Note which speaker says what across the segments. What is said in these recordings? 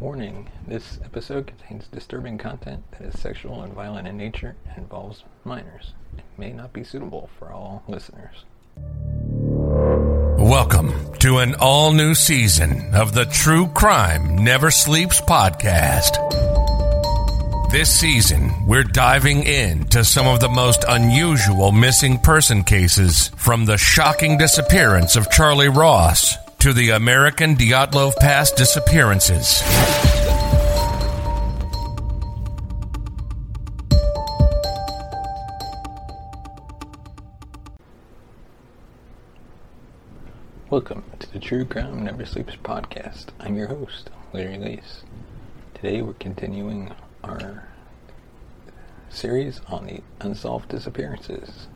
Speaker 1: Warning this episode contains disturbing content that is sexual and violent in nature and involves minors. It may not be suitable for all listeners.
Speaker 2: Welcome to an all new season of the True Crime Never Sleeps podcast. This season, we're diving into some of the most unusual missing person cases from the shocking disappearance of Charlie Ross to the American Dyatlov Pass disappearances.
Speaker 1: Welcome to the True Crime Never Sleeps podcast. I'm your host, Larry Lease. Today we're continuing our series on the unsolved disappearances.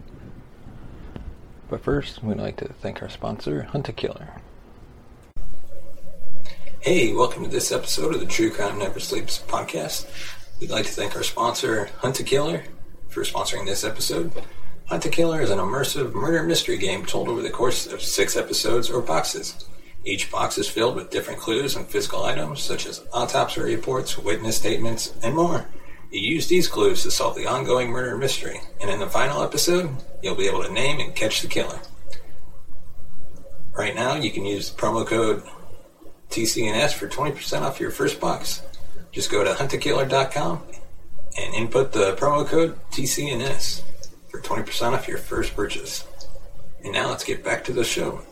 Speaker 1: But first, we'd like to thank our sponsor, Hunt a Killer.
Speaker 3: Hey, welcome to this episode of the True Crime Never Sleeps podcast. We'd like to thank our sponsor, Hunt a Killer, for sponsoring this episode. Hunt a Killer is an immersive murder mystery game told over the course of six episodes or boxes. Each box is filled with different clues and physical items such as autopsy reports, witness statements, and more. You use these clues to solve the ongoing murder mystery, and in the final episode, you'll be able to name and catch the killer. Right now, you can use the promo code TCNS for 20% off your first box. Just go to huntakiller.com and input the promo code TCNS for 20% off your first purchase. And now let's get back to the show.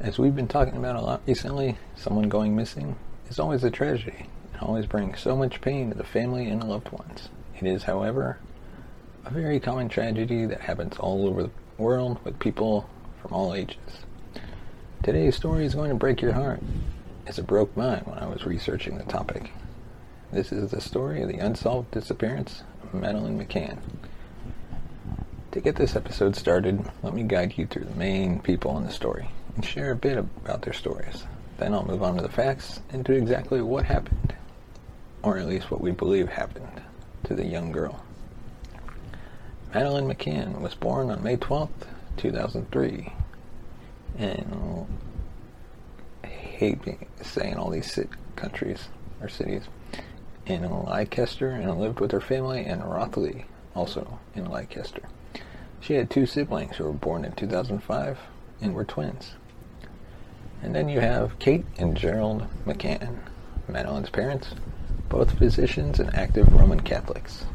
Speaker 1: As we've been talking about a lot recently, someone going missing is always a tragedy and always brings so much pain to the family and loved ones. It is, however, a very common tragedy that happens all over the world with people from all ages. Today's story is going to break your heart, as it broke mine when I was researching the topic. This is the story of the unsolved disappearance of Madeleine McCann. To get this episode started, let me guide you through the main people in the story and share a bit about their stories. Then I'll move on to the facts and to exactly what happened, or at least what we believe happened, to the young girl. Madeleine McCann was born on May 12, 2003, and I hate being, saying all these countries or cities in Leicester and lived with her family in Rothley, also in Leicester. She had two siblings who were born in 2005 and were twins. And then you have Kate and Gerald McCann, Madeleine's parents, both physicians and active Roman Catholics.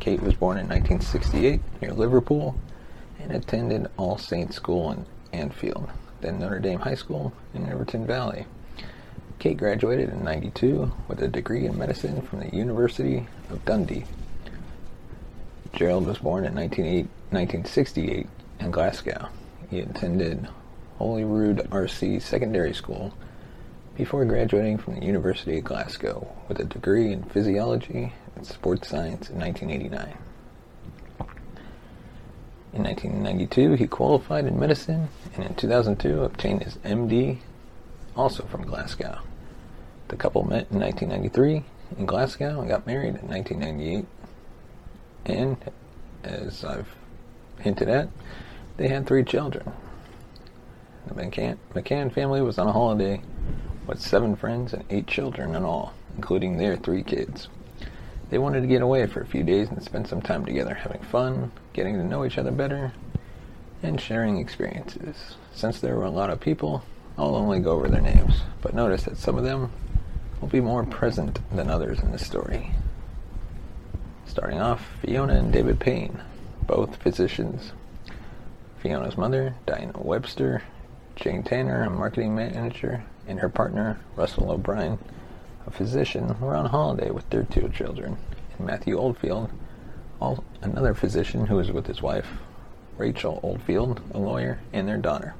Speaker 1: Kate was born in 1968 near Liverpool and attended All Saints School in Anfield, then Notre Dame High School in Everton Valley. Kate graduated in 92 with a degree in medicine from the University of Dundee. Gerald was born in 1968 in Glasgow. He attended Holyrood RC Secondary School before graduating from the University of Glasgow with a degree in physiology and sports science in 1989. In 1992, he qualified in medicine and in 2002 obtained his MD, also from Glasgow. The couple met in 1993 in Glasgow and got married in 1998. And, as I've hinted at, they had three children. The McCann, McCann family was on a holiday with seven friends and eight children in all, including their three kids. They wanted to get away for a few days and spend some time together, having fun, getting to know each other better, and sharing experiences. Since there were a lot of people, I'll only go over their names, but notice that some of them will be more present than others in this story. Starting off, Fiona and David Payne, both physicians. Fiona's mother, Diana Webster, Jane Tanner, a marketing manager, and her partner, Russell O'Brien, a physician, were on holiday with their two children, and Matthew Oldfield, another physician who was with his wife, Rachel Oldfield, a lawyer, and their daughter.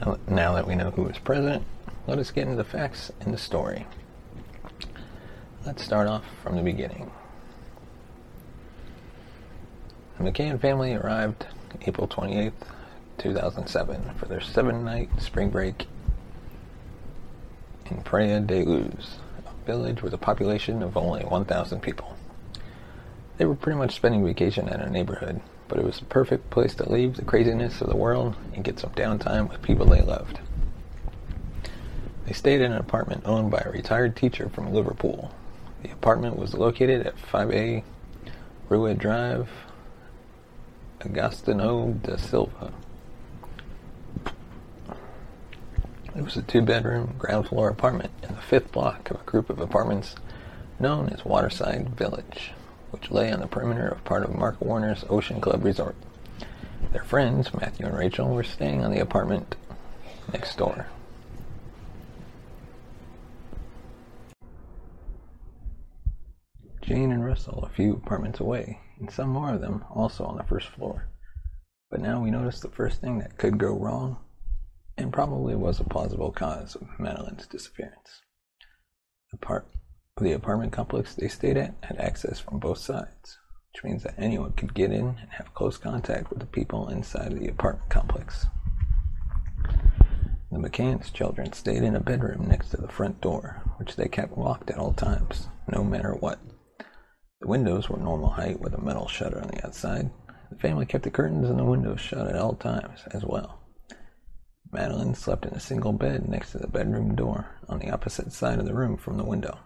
Speaker 1: Now, now that we know who is present, let us get into the facts and the story. Let's start off from the beginning. The McCann family arrived April 28th, 2007 for their seven-night spring break in Praia da Luz, a village with a population of only 1,000 people. They were pretty much spending vacation in a neighborhood, but it was the perfect place to leave the craziness of the world and get some downtime with people they loved. They stayed in an apartment owned by a retired teacher from Liverpool. The apartment was located at 5A Rua Drive, Agostinho da Silva. It was a two bedroom, ground floor apartment in the fifth block of a group of apartments known as Waterside Village, which lay on the perimeter of part of Mark Warner's Ocean Club Resort. Their friends, Matthew and Rachel, were staying on the apartment next door. Jane and Russell a few apartments away, and some more of them also on the first floor. But now we notice the first thing that could go wrong, and probably was a plausible cause of Madeleine's disappearance. The, part, the apartment complex they stayed at had access from both sides, which means that anyone could get in and have close contact with the people inside the apartment complex. The McCann's children stayed in a bedroom next to the front door, which they kept locked at all times, no matter what. The windows were normal height with a metal shutter on the outside. The family kept the curtains and the windows shut at all times as well. Madeleine slept in a single bed next to the bedroom door on the opposite side of the room from the window,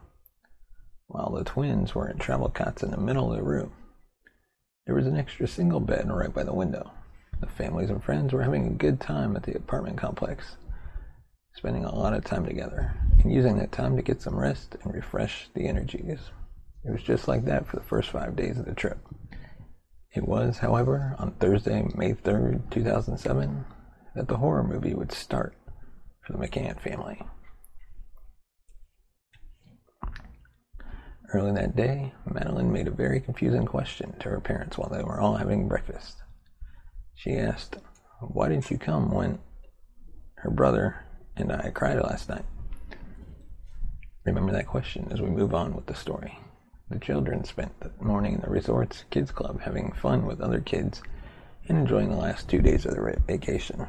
Speaker 1: while the twins were in travel cots in the middle of the room. There was an extra single bed right by the window. The families and friends were having a good time at the apartment complex, spending a lot of time together and using that time to get some rest and refresh the energies. It was just like that for the first five days of the trip. It was, however, on Thursday, May 3rd, 2007, that the horror movie would start for the McCann family. Early that day, Madeleine made a very confusing question to her parents while they were all having breakfast. She asked, Why didn't you come when her brother and I cried last night? Remember that question as we move on with the story. The children spent the morning in the resort's kids club having fun with other kids and enjoying the last two days of their vacation.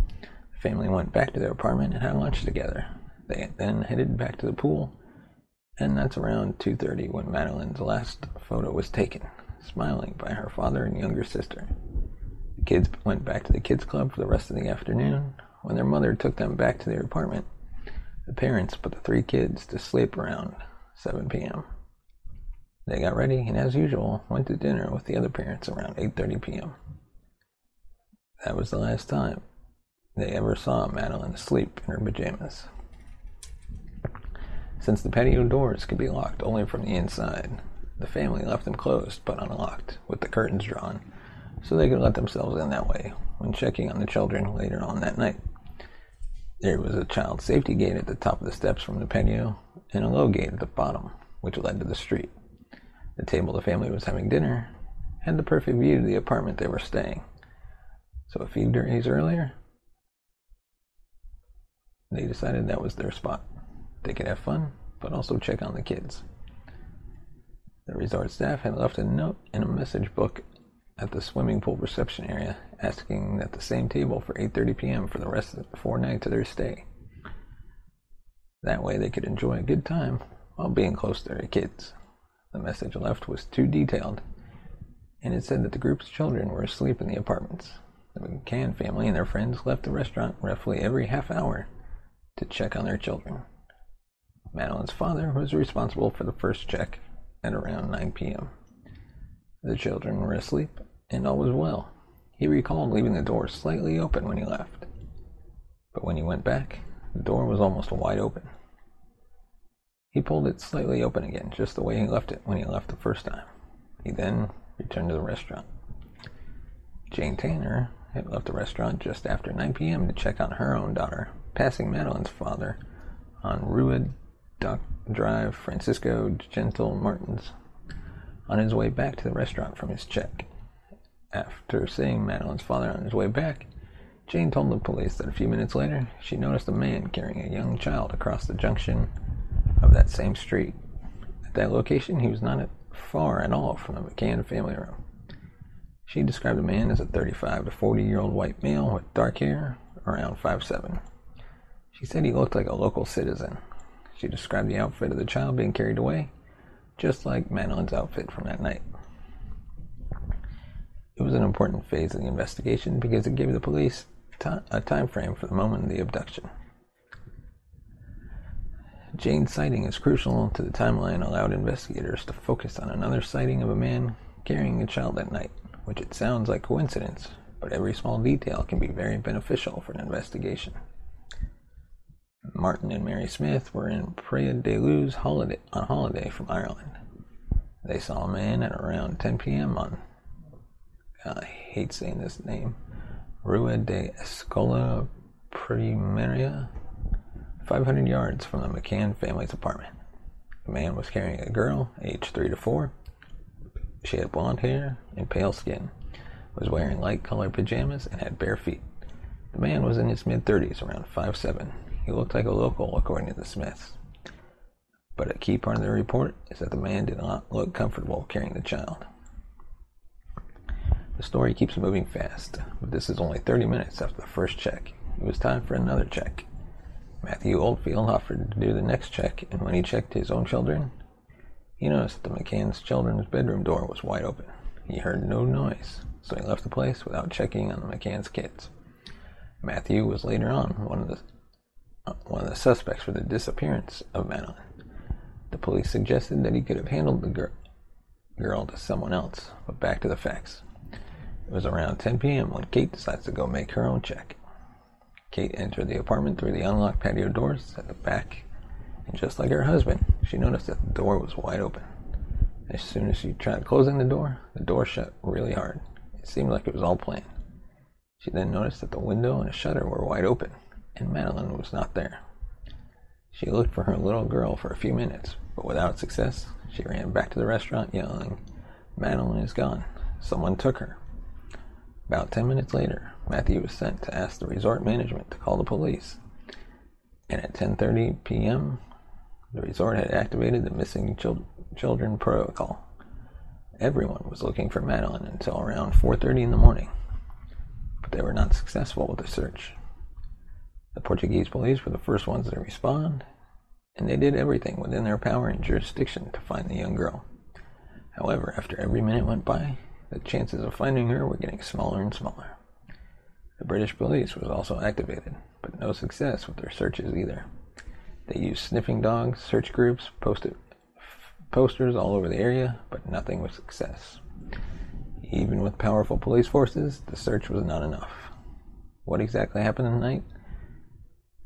Speaker 1: The family went back to their apartment and had lunch together. They then headed back to the pool, and that's around 2:30 when Madeleine's last photo was taken, smiling by her father and younger sister. The kids went back to the kids club for the rest of the afternoon. When their mother took them back to their apartment, the parents put the three kids to sleep around 7 p.m. They got ready and, as usual, went to dinner with the other parents around 8:30 p.m. That was the last time they ever saw Madeleine asleep in her pajamas. Since the patio doors could be locked only from the inside, the family left them closed but unlocked, with the curtains drawn, so they could let themselves in that way when checking on the children later on that night. There was a child safety gate at the top of the steps from the patio and a low gate at the bottom, which led to the street. The table the family was having dinner had the perfect view to the apartment they were staying. So a few days earlier, they decided that was their spot. They could have fun, but also check on the kids. The resort staff had left a note in a message book at the swimming pool reception area asking that the same table for 8:30 p.m. for the rest of the four nights of their stay. That way they could enjoy a good time while being close to their kids. The message left was too detailed, and it said that the group's children were asleep in the apartments. The McCann family and their friends left the restaurant roughly every half hour to check on their children. Madeleine's father was responsible for the first check at around 9 p.m. The children were asleep, and all was well. He recalled leaving the door slightly open when he left. But when he went back, the door was almost wide open. He pulled it slightly open again, just the way he left it when he left the first time. He then returned to the restaurant. Jane Tanner had left the restaurant just after 9 p.m. to check on her own daughter, passing Madeleine's father on Rua Duck Drive, Francisco Gentil Martins, on his way back to the restaurant from his check. After seeing Madeleine's father on his way back, Jane told the police that a few minutes later she noticed a man carrying a young child across the junction of that same street. At that location, he was not far at all from the McCann family room. She described the man as a 35 to 40 year old white male with dark hair, around 5'7. She said he looked like a local citizen. She described the outfit of the child being carried away, just like Madeleine's outfit from that night. It was an important phase of the investigation because it gave the police a time frame for the moment of the abduction. Jane's sighting is crucial to the timeline allowed investigators to focus on another sighting of a man carrying a child at night, which it sounds like coincidence, but every small detail can be very beneficial for an investigation. Martin and Mary Smith were in Praia da Luz holiday, on holiday from Ireland. They saw a man at around 10 p.m. on I hate saying this name, Rua de Escola Primaria, 500 yards from the McCann family's apartment. The man was carrying a girl, aged 3 to 4. She had blonde hair and pale skin, was wearing light colored pajamas, and had bare feet. The man was in his mid 30s, around 5'7. He looked like a local, according to the Smiths. But a key part of the report is that the man did not look comfortable carrying the child. The story keeps moving fast, but this is only 30 minutes after the first check. It was time for another check. Matthew Oldfield offered to do the next check, and when he checked his own children, he noticed that the McCann's children's bedroom door was wide open. He heard no noise, so he left the place without checking on the McCann's kids. Matthew was later on one of the uh, one of the suspects for the disappearance of Madeleine. The police suggested that he could have handled the girl, girl to someone else, but back to the facts. It was around 10 p.m. when Kate decides to go make her own check. Kate entered the apartment through the unlocked patio doors at the back, and just like her husband, she noticed that the door was wide open. As soon as she tried closing the door, the door shut really hard. It seemed like it was all planned. She then noticed that the window and a shutter were wide open, and Madeleine was not there. She looked for her little girl for a few minutes, but without success, she ran back to the restaurant yelling, Madeleine is gone. Someone took her. About 10 minutes later, Matthew was sent to ask the resort management to call the police. And at 10:30 p.m., the resort had activated the missing chil- children protocol. Everyone was looking for Madeleine until around 4:30 in the morning, but they were not successful with the search. The Portuguese police were the first ones to respond, and they did everything within their power and jurisdiction to find the young girl. However, after every minute went by, the chances of finding her were getting smaller and smaller. The British police was also activated, but no success with their searches either. They used sniffing dogs, search groups, posted posters all over the area, but nothing with success. Even with powerful police forces, the search was not enough. What exactly happened the night?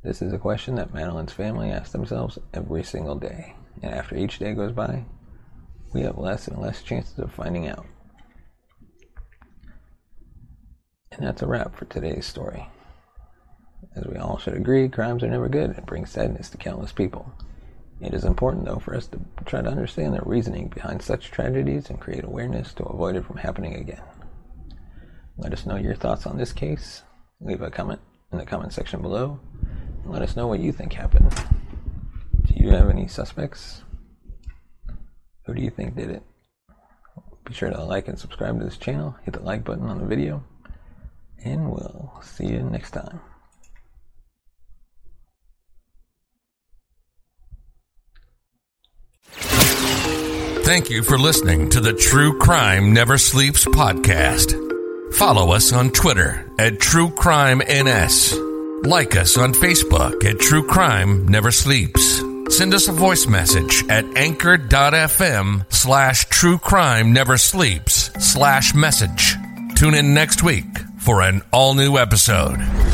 Speaker 1: This is a question that Madeleine's family asks themselves every single day, and after each day goes by, we have less and less chances of finding out. And that's a wrap for today's story. As we all should agree, crimes are never good and bring sadness to countless people. It is important, though, for us to try to understand the reasoning behind such tragedies and create awareness to avoid it from happening again. Let us know your thoughts on this case. Leave a comment in the comment section below. And let us know what you think happened. Do you have any suspects? Who do you think did it? Be sure to like and subscribe to this channel. Hit the like button on the video and we'll see you next time.
Speaker 2: Thank you for listening to the True Crime Never Sleeps podcast. Follow us on Twitter at True Crime NS. Like us on Facebook at True Crime Never Sleeps. Send us a voice message at anchor.fm slash true crime never sleeps slash message. Tune in next week for an all new episode.